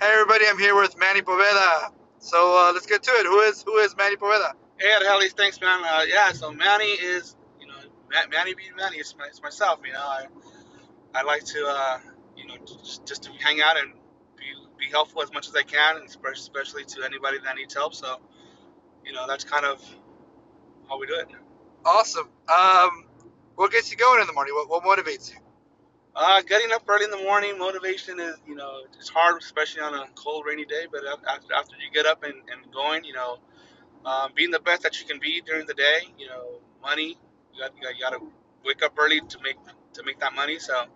Hey everybody, I'm here with Manny Poveda. So uh, let's get to it. Who is who is Manny Poveda? Hey, Helly, thanks, man. Uh, yeah, so Manny is, you know, Manny being Manny. It's, my, it's myself. You know, I I like to, uh, you know, just, just to hang out and be be helpful as much as I can, and especially to anybody that needs help. So, you know, that's kind of how we do it. Awesome. Um, what gets you going in the morning? What, what motivates you? Uh, getting up early in the morning, motivation is, you know, it's hard, especially on a cold, rainy day. But after, after you get up and, and going, you know, um, being the best that you can be during the day, you know, money, you got, you got, you got to wake up early to make to make that money. So,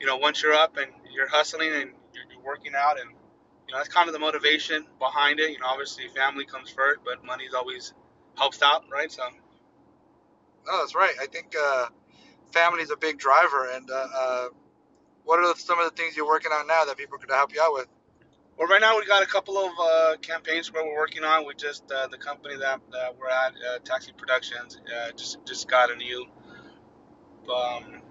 you know, once you're up and you're hustling and you're, you're working out, and you know, that's kind of the motivation behind it. You know, obviously family comes first, but money's always helps out, right? So. Oh, that's right. I think uh, family is a big driver. And uh, uh, what are some of the things you're working on now that people could help you out with? Well, right now we got a couple of uh, campaigns where we're working on. We just uh, the company that, that we're at, uh, Taxi Productions, uh, just just got a new um,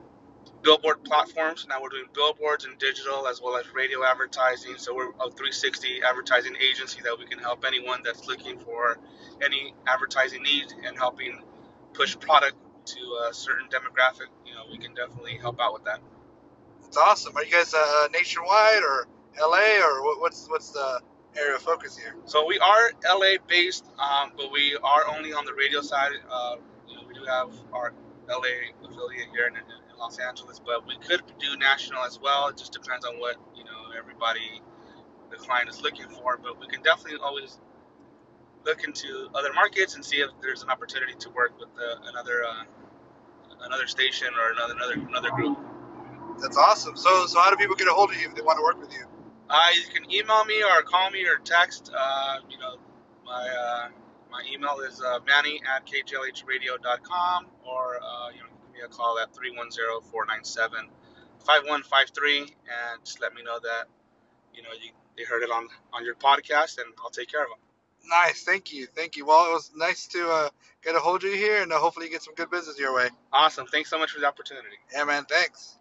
billboard platforms. Now we're doing billboards and digital as well as radio advertising. So we're a 360 advertising agency that we can help anyone that's looking for any advertising need and helping push product to a certain demographic, you know, we can definitely help out with that. That's awesome. Are you guys uh, nationwide or LA or what's what's the area of focus here? So we are LA based, um, but we are only on the radio side. Uh, you know, we do have our LA affiliate here in, in, Los Angeles, but we could do national as well. It just depends on what you know everybody, the client is looking for. But we can definitely always look into other markets and see if there's an opportunity to work with uh, another uh, another station or another another another group. That's awesome. So so how do people get a hold of you if they want to work with you? Uh, you can email me or call me or text. Uh, you know, my uh, my email is uh, manny at kjlhradio.com or uh, you know give me a call at 310-497-5153 and just let me know that you know you they heard it on on your podcast and I'll take care of them. Nice, thank you, thank you. Well, it was nice to uh, get a hold of you here, and uh, hopefully you get some good business your way. Awesome. Thanks so much for the opportunity. Yeah, man. Thanks.